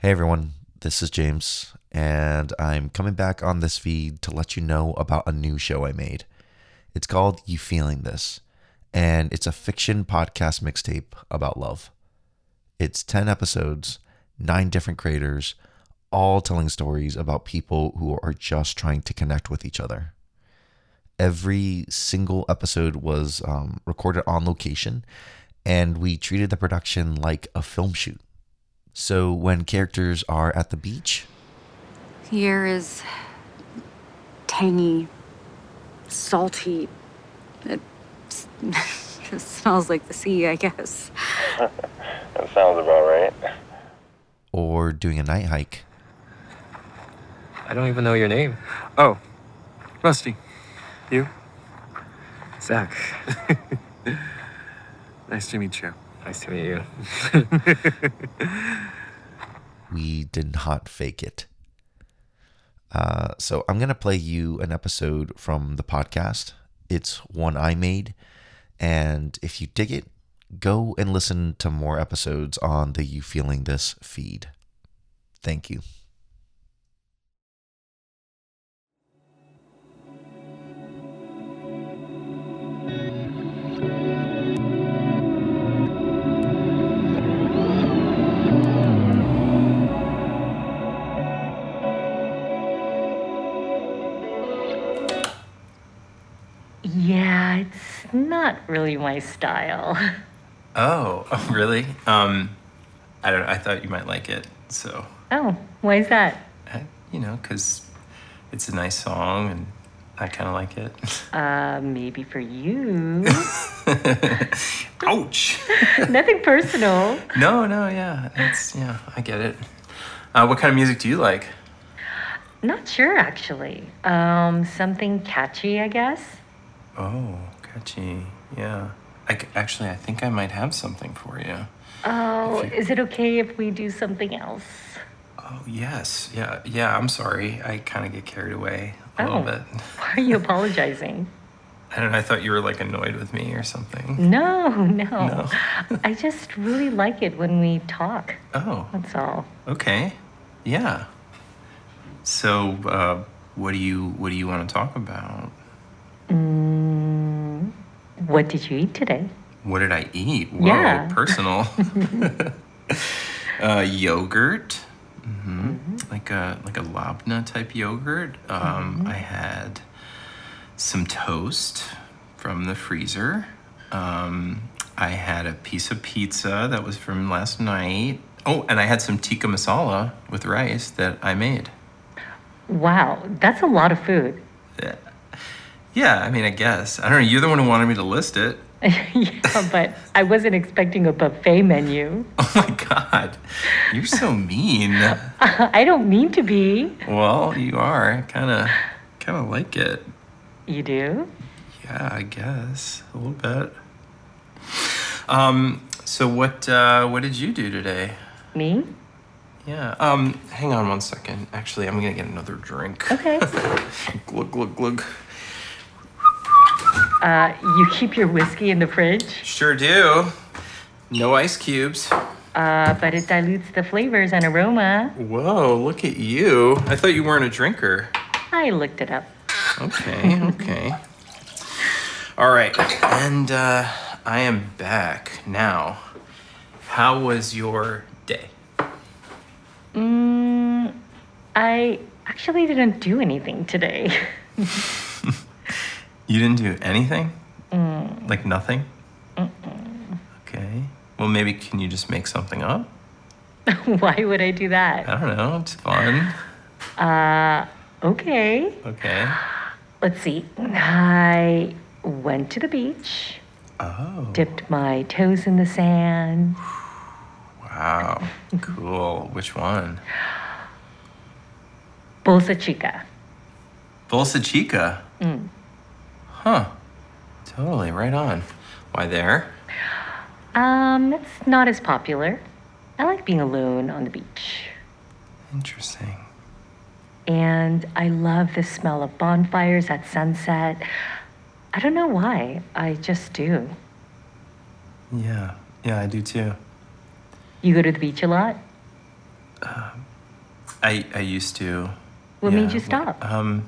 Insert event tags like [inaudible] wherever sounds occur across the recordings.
Hey everyone, this is James, and I'm coming back on this feed to let you know about a new show I made. It's called You Feeling This, and it's a fiction podcast mixtape about love. It's 10 episodes, nine different creators, all telling stories about people who are just trying to connect with each other. Every single episode was um, recorded on location, and we treated the production like a film shoot. So when characters are at the beach, Here is tangy, salty. It, it [laughs] smells like the sea, I guess. That sounds about right. or doing a night hike, I don't even know your name. Oh, Rusty. You? Zach. [laughs] nice to meet you. Nice to meet you. [laughs] we did not fake it. Uh, so I'm going to play you an episode from the podcast. It's one I made. And if you dig it, go and listen to more episodes on the You Feeling This feed. Thank you. Yeah, it's not really my style. [laughs] Oh, [laughs] oh, really? Um, I don't. I thought you might like it. So, Oh, why is that? I, you know, because it's a nice song, and I kind of like it. [laughs] Uh, maybe for you. Ouch! Nothing personal. no, no, yeah, it's yeah, I get it. Uh, what kind of music do you like? Not sure, actually. Um, something catchy, I guess. Oh, catchy. Yeah. I actually, I think I might have something for you. Oh, you- is it okay if we do something else? Oh, yes. Yeah, yeah. I'm sorry. I kind of get carried away a little Oh. bit. [laughs] Why are you apologizing? [laughs] I don't know. I thought you were like annoyed with me or something. No, no. [laughs] No. I just really like it when we talk. Oh, That's all. Okay. Yeah. So, uh, what do you what do you want to talk about? Mm, what did you eat today? What did I eat? Whoa, Yeah. [laughs] personal. uh, yogurt. hmm Like a like a labna type yogurt. Um, I had some toast from the freezer. Um, I had a piece of pizza that was from last night. Oh, and I had some tikka masala with rice that I made. Wow, that's a lot of food. Yeah, I mean, I guess. I don't know. You're the one who wanted me to list it. [laughs] yeah, but I wasn't expecting a buffet menu. [laughs] Oh my god, you're so mean. [laughs] I don't mean to be. Well, you are. Kind of, kind of like it. You do? Yeah, I guess a little bit. Um. So what? Uh, what did you do today? Me? Yeah. Um. Hang on one second. Actually, I'm gonna get another drink. Okay. glug glug glug. Uh, you keep your whiskey in the fridge, Sure do. No ice cubes. uh, but it dilutes the flavors and aroma. Whoa! Look at you. I thought you weren't a drinker. I looked it up. Okay, okay. [laughs] All right, and uh, I am back now. How was your day? Mm, I actually didn't do anything today. [laughs] You didn't do anything? Like nothing? Okay. Well, maybe can you just make something up? [laughs] Why would I do that? I don't know. It's fun. Uh, okay. Okay. Let's see. I went to the beach, Oh. dipped my toes in the sand. Wow. Cool. Which one? Bolsa Chica. Bolsa Chica. Mm. Huh. Totally. Right on. Why there? Um, it's not as popular. I like being alone on the beach. Interesting. And I love the smell of bonfires at sunset. I don't know why. I just do. Yeah. Yeah, I do too. You go to the beach a lot? I I used to. What made you stop? Um.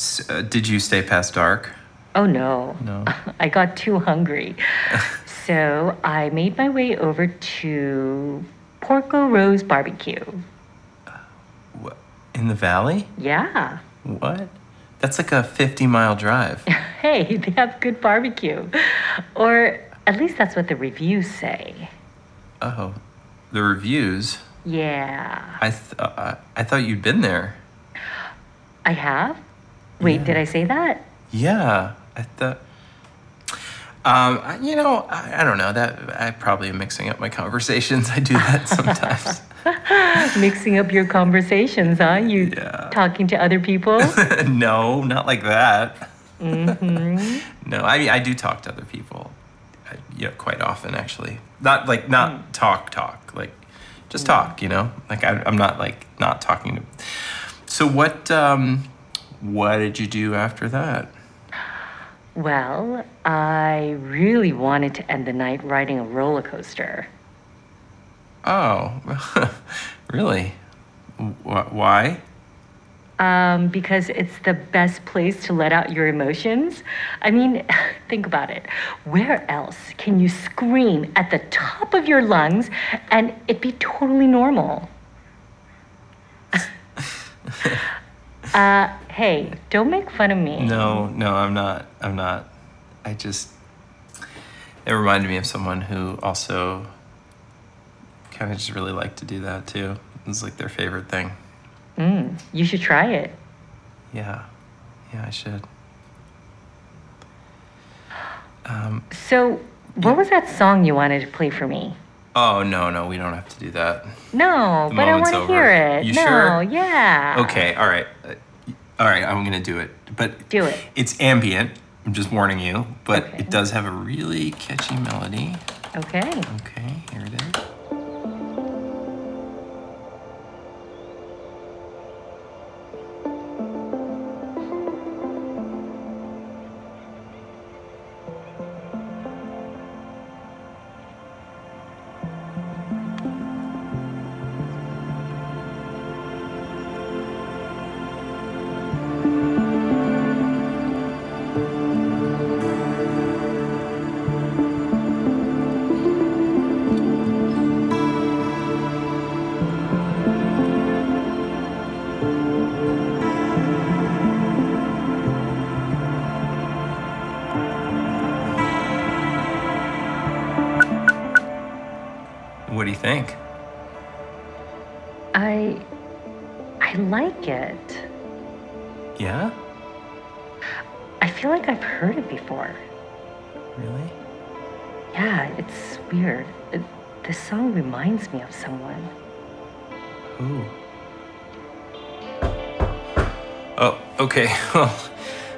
S- uh, did you stay past dark? Oh no. No. [laughs] I got too hungry. [laughs] so I made my way over to Porco Rose Barbecue. What? In the valley? Yeah. What? That's like a 50 mile drive. [laughs] Hey, they have good barbecue. Or at least that's what the reviews say. Oh, the reviews. Yeah. I th- uh, I thought you'd been there. I have? Wait, did I say that? Yeah, I thought. Um, I- you know, I, I don't know. That I probably am mixing up my conversations. I do that [laughs] sometimes. Mixing up your conversations, huh? You Yeah. talking to other people? [laughs] no, not like that. no, I mean I do talk to other people. I, you know, quite often actually. Not like not talk talk, like just talk. You know, like I, I'm not like not talking to. So what? Um, what did you do after that? well, I really wanted to end the night riding a roller coaster. Oh, [laughs] really? Wh- why? Um, because it's the best place to let out your emotions. I mean, [laughs] think about it. Where else can you scream at the top of your lungs and it be totally normal? [laughs] uh, hey, don't make fun of me. No, no, I'm not. I'm not. I just. It reminded me of someone who also kind of just really liked to do that too. It was like their favorite thing. Mm, you should try it. Yeah. Yeah, I should. Um, So, what was that song you wanted to play for me? oh, no, no, we don't have to do that. No, The but I want to hear it. You no, sure? yeah. Okay, all right. All right, I'm going to do it. But Do it. it's ambient. I'm just warning you. But Okay. it does have a really catchy melody. Okay. Okay, here it is. Yeah, it's weird. It, this song reminds me of someone. Ooh. Oh, okay. [laughs] Well,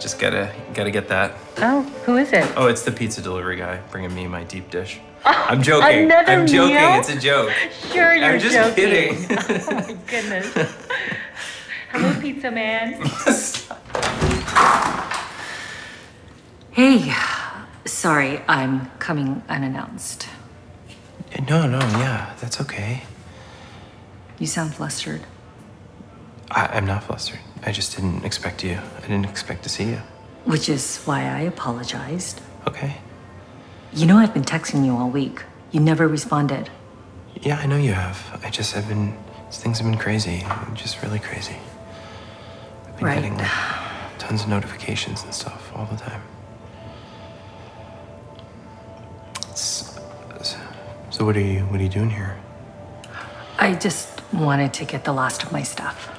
just gotta gotta get that. Oh, who is it? Oh, it's the pizza delivery guy bringing me my deep dish. Oh, I'm joking. another I'm joking. meal? It's a joke. Sure, you're I'm just joking. kidding. [laughs] oh my goodness. Hello, pizza man. [laughs] Hey, sorry, I'm coming unannounced. no, no, yeah, that's okay. You sound flustered. I, I'm not flustered. I just didn't expect you. I didn't expect to see you. Which is why I apologized. Okay. You know, I've been texting you all week. You never responded. Yeah, I know you have. I just have been. Things have been crazy. Just really crazy. I've been Right. getting tons of notifications and stuff all the time. So what are you what are you doing here? I just wanted to get the last of my stuff.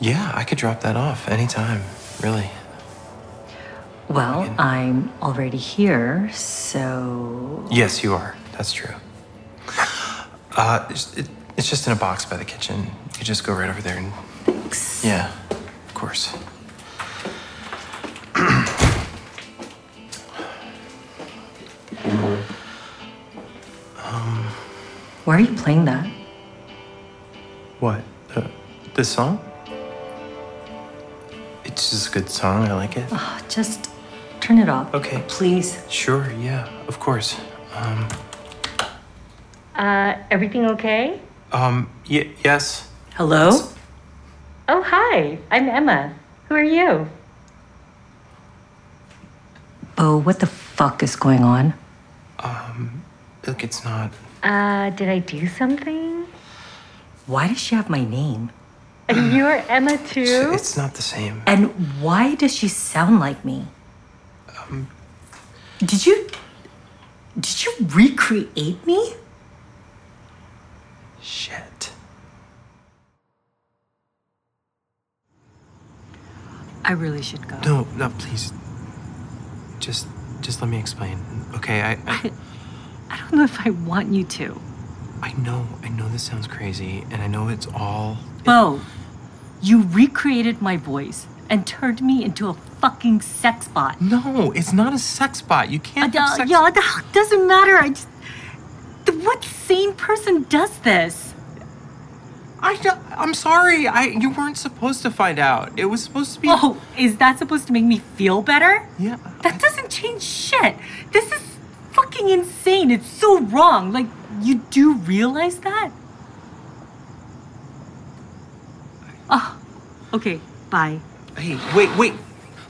Yeah, I could drop that off anytime. Really. Well. I'm already here, so. Yes, you are. That's true. Uh, it's, it, it's just in a box by the kitchen. You just go right over there and Thanks. yeah, of course. Why are you playing that? What? Uh, this song? It's just a good song. I like it. Ah, just turn it off. Okay. Please. Sure. Yeah. Of course. Um. Uh, everything okay? Um, y- yes. Hello? Oh, hi. I'm Emma. Who are you? Bo, what the fuck is going on? Um, Look, it's not. Uh, did I do something? Why does she have my name? And you're Emma too? It's not the same. And why does she sound like me? did you. Did you recreate me? Shit. I really should go. No, no, please. Just, just let me explain. Okay, I, I, I don't know if I want you to. I know, I know this sounds crazy, and I know it's all. Bo, you recreated my voice and turned me into a fucking sex bot. No, it's not a sex bot. You can't. Uh, have sex- yeah, that doesn't matter. I just. What sane person does this? I, I'm sorry. I, you weren't supposed to find out. It was supposed to be. Oh, is that supposed to make me feel better? Yeah. That doesn't change shit. This is fucking insane. It's so wrong. Like, you do realize that? Oh, okay. Bye. Hey, wait, wait.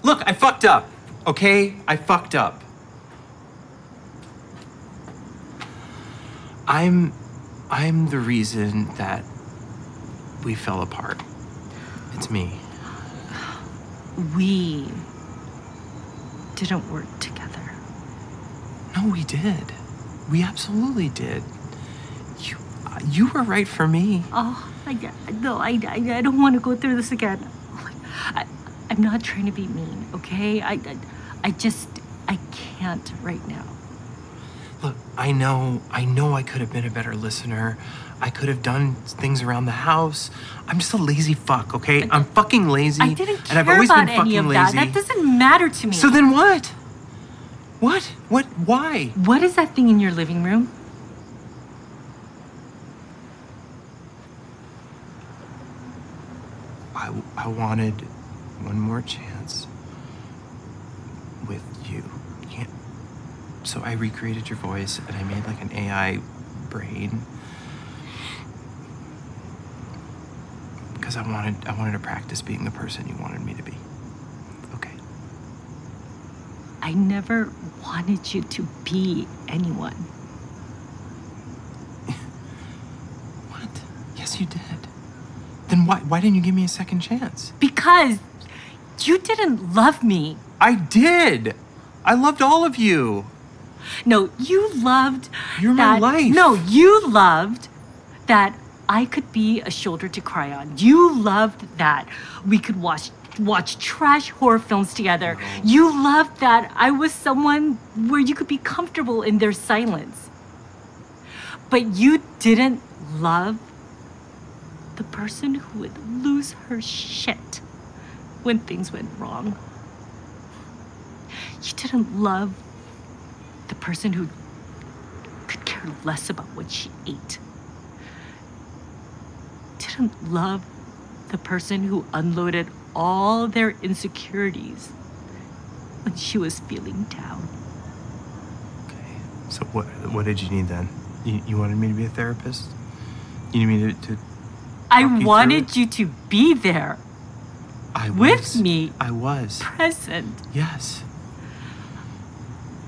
Look, I fucked up. Okay? I fucked up. I'm I'm the reason that we fell apart. It's me. We didn't work together. No, we did. We absolutely did. You uh, you were right for me. Oh, I, no, I, I, I don't want to go through this again. I, I'm not trying to be mean, okay? I, I, I just, I can't right now. Look, I know, I know I could have been a better listener. I could have done things around the house. I'm just a lazy fuck, okay? I'm fucking lazy. I didn't care and I've always about been any fucking of lazy. that. That doesn't matter to me. So then what? What? What? Why? what is that thing in your living room? I, I wanted one more chance with you. Can't. So I recreated your voice and I made like an AI brain. Because I wanted I wanted to practice being the person you wanted me to be. Okay. I never wanted you to be anyone. [laughs] What? Yes, you did. Then why why didn't you give me a second chance? Because you didn't love me. I did. I loved all of you. No, you loved. You're my life. No, you loved that I could be a shoulder to cry on. You loved that we could watch watch trash horror films together. You loved that I was someone where you could be comfortable in their silence. But you didn't love the person who would lose her shit when things went wrong. You didn't love the person who could care less about what she ate. Didn't love the person who unloaded all their insecurities when she was feeling down. Okay. So what what did you need then? You, you wanted me to be a therapist? You need me to, to I you wanted you to be there, I was With was. me. I was. present. Yes.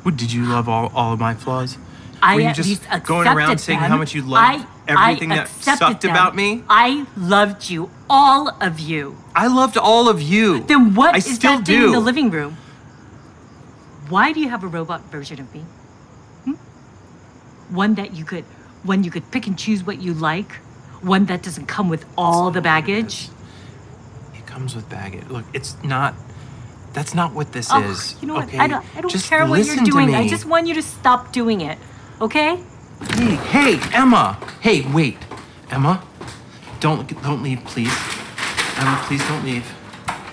What, did you love all, all of my flaws? I Were you at just least accepted going around saying them. how much you loved I- everything I that sucked them. about me? I loved you, all of you. I loved all of you. Then what I is still that thing do. in the living room? Why do you have a robot version of me? Hmm? One that you could, one you could pick and choose what you like, one that doesn't come with all the baggage. It comes with baggage. Look, it's not. That's not what this Oh, is. you know what? Okay? I don't, I don't Just care what you're doing. I just want you to stop doing it. Okay? Hey, hey, Emma. Hey, wait, Emma. Don't don't leave, please. Emma, please don't leave.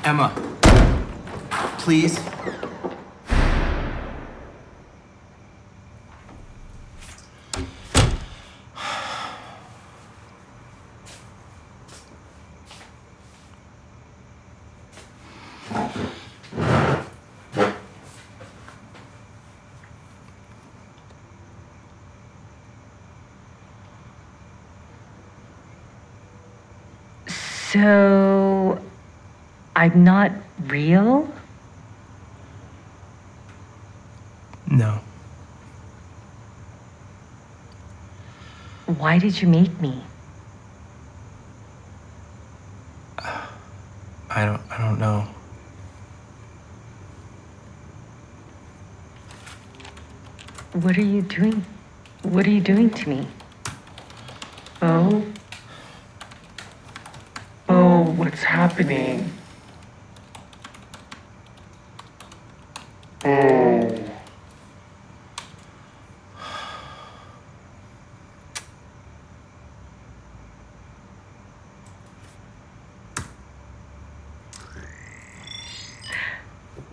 Emma, please. So I'm not real? No. Why did you make me? I don't I don't know. What are you doing? What are you doing to me? Oh? Oh, happening? Oh.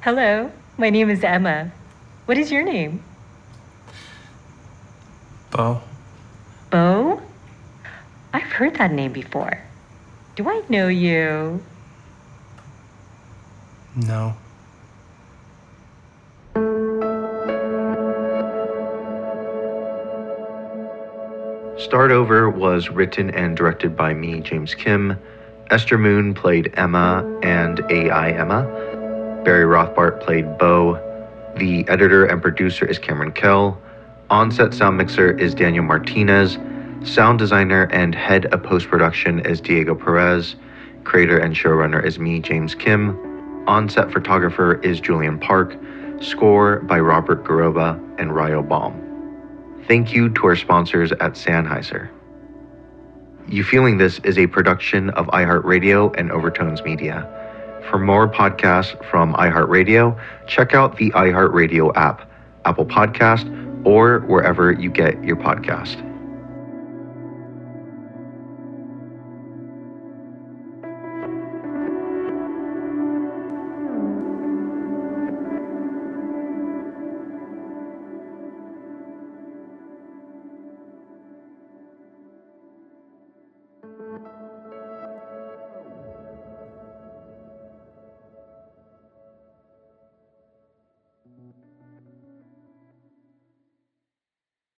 Hello, my name is Emma. What is your name? Bo? Bo? I've heard that name before. Do I know you? No. Start Over was written and directed by me, James Kim. Esther Moon played Emma and AI Emma. Barry Rothbart played Bo. The editor and producer is Cameron Kell. On-set sound mixer is Daniel Martinez. Sound designer and head of post-production is Diego Perez. Creator and showrunner is me, James Kim. On-set photographer is Julian Park. Score by Robert Garoba and Ryo Baum. Thank you to our sponsors at Sennheiser. You Feeling This is a production of iHeartRadio and Overtones Media. For more podcasts from iHeartRadio, check out the iHeartRadio app, Apple Podcast, or wherever you get your podcast.